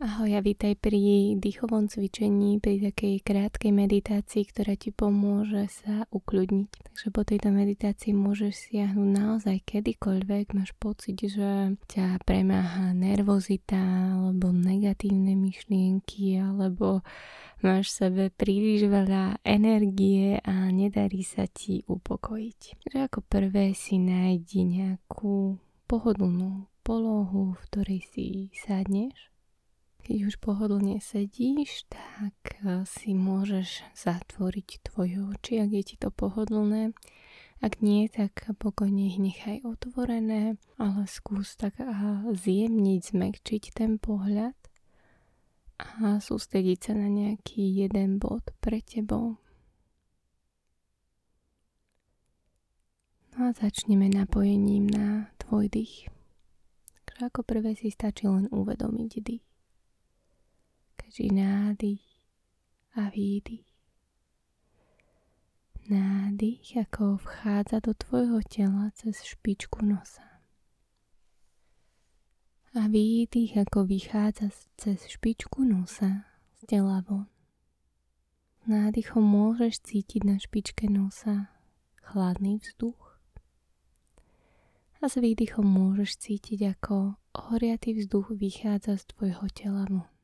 Ahoj a vítaj pri dýchovom cvičení, pri takej krátkej meditácii, ktorá ti pomôže sa ukľudniť. Takže po tejto meditácii môžeš siahnuť naozaj kedykoľvek máš pocit, že ťa premáha nervozita alebo negatívne myšlienky alebo máš v sebe príliš veľa energie a nedarí sa ti upokojiť. Takže ako prvé si nájdi nejakú pohodlnú polohu, v ktorej si sadneš keď už pohodlne sedíš, tak e, si môžeš zatvoriť tvoje oči, ak je ti to pohodlné. Ak nie, tak pokojne ich nechaj otvorené, ale skús tak zjemniť, zmekčiť ten pohľad a sústrediť sa na nejaký jeden bod pre tebou. No a začneme napojením na tvoj dých. Ako prvé si stačí len uvedomiť dých. Nádych a výdych. Nádych, ako vchádza do tvojho tela cez špičku nosa. A výdych, ako vychádza cez špičku nosa z tela von. Nádychom môžeš cítiť na špičke nosa chladný vzduch. A s výdychom môžeš cítiť, ako ohriatý vzduch vychádza z tvojho tela von.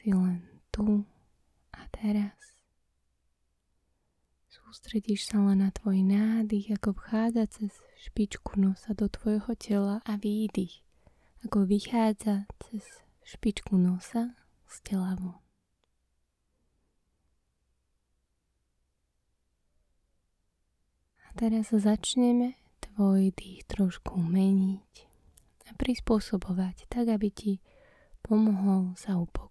Si len tu a teraz. Sústredíš sa len na tvoj nádych, ako vchádza cez špičku nosa do tvojho tela a výdych, ako vychádza cez špičku nosa z tela von. A teraz začneme tvoj dých trošku meniť a prispôsobovať tak, aby ti pomohol sa upokojiť.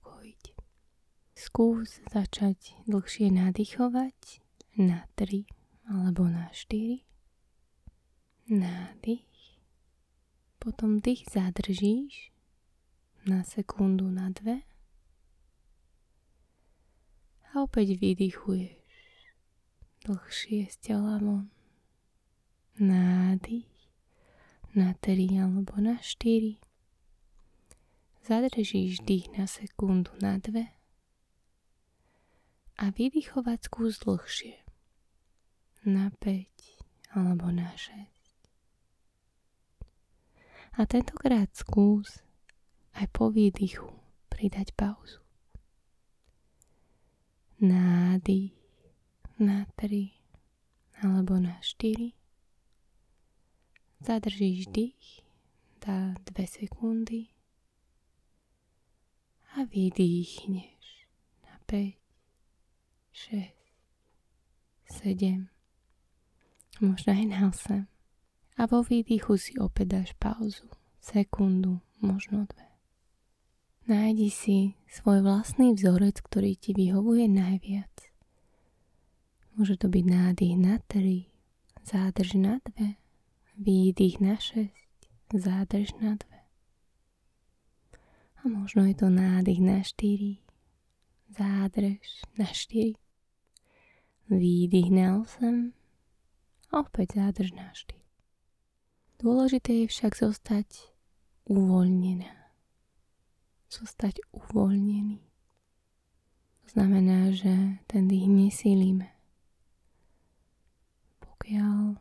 Skús začať dlhšie nadýchovať na 3 alebo na 4. Nádych. Potom dých zadržíš na sekundu, na dve. A opäť vydychuješ dlhšie z tela von. Nádych na 3 alebo na 4. Zadržíš dých na sekundu, na dve a vydychovať skús dlhšie. Na 5 alebo na 6. A tentokrát skús aj po výdychu pridať pauzu. Nádych na 3 alebo na 4. Zadržíš dých, dá 2 sekundy a vydýchneš na 5 6, 7, možno aj na 8. A vo výdychu si opäť dáš pauzu, sekundu, možno dve. Nájdi si svoj vlastný vzorec, ktorý ti vyhovuje najviac. Môže to byť nádych na 3, zádrž na 2, výdych na 6, zádrž na 2. A možno je to nádych na 4, zádrž na 4 Výdych na 8 a opäť zádrž na 4. Dôležité je však zostať uvoľnená. Zostať uvoľnený. To znamená, že ten dých nesílime. Pokiaľ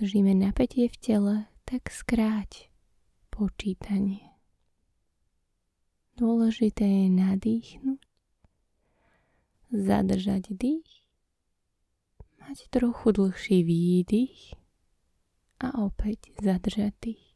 držíme napätie v tele, tak skráť počítanie. Dôležité je nadýchnuť zadržať dých, mať trochu dlhší výdych a opäť zadržať dých.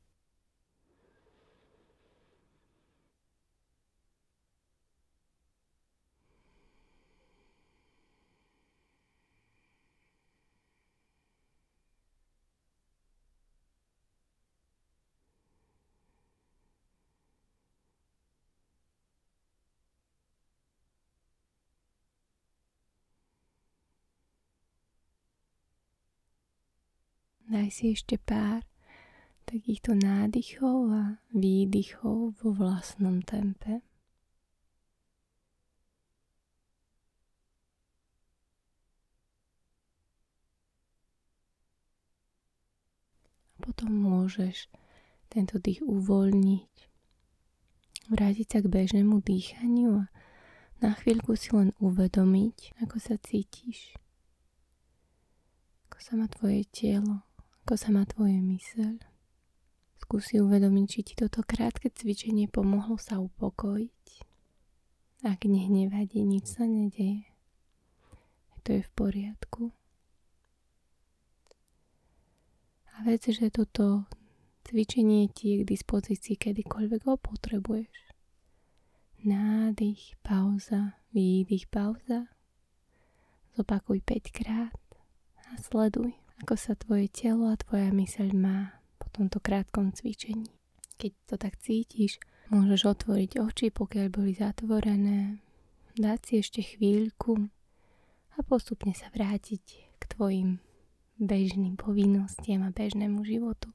Daj si ešte pár takýchto nádychov a výdychov vo vlastnom tempe. potom môžeš tento dých uvoľniť, vrátiť sa k bežnému dýchaniu a na chvíľku si len uvedomiť, ako sa cítiš, ako sa má tvoje telo, ako sa má tvoje myseľ. Skúsi uvedomiť, či ti toto krátke cvičenie pomohlo sa upokojiť. Ak nehnevadí, nič sa nedeje. To je v poriadku. A vec, že toto cvičenie ti je k dispozícii kedykoľvek ho potrebuješ. Nádych, pauza, výdych, pauza. Zopakuj 5 krát a sleduj, ako sa tvoje telo a tvoja myseľ má po tomto krátkom cvičení. Keď to tak cítiš, môžeš otvoriť oči, pokiaľ boli zatvorené, dať si ešte chvíľku a postupne sa vrátiť k tvojim bežným povinnostiam a bežnému životu.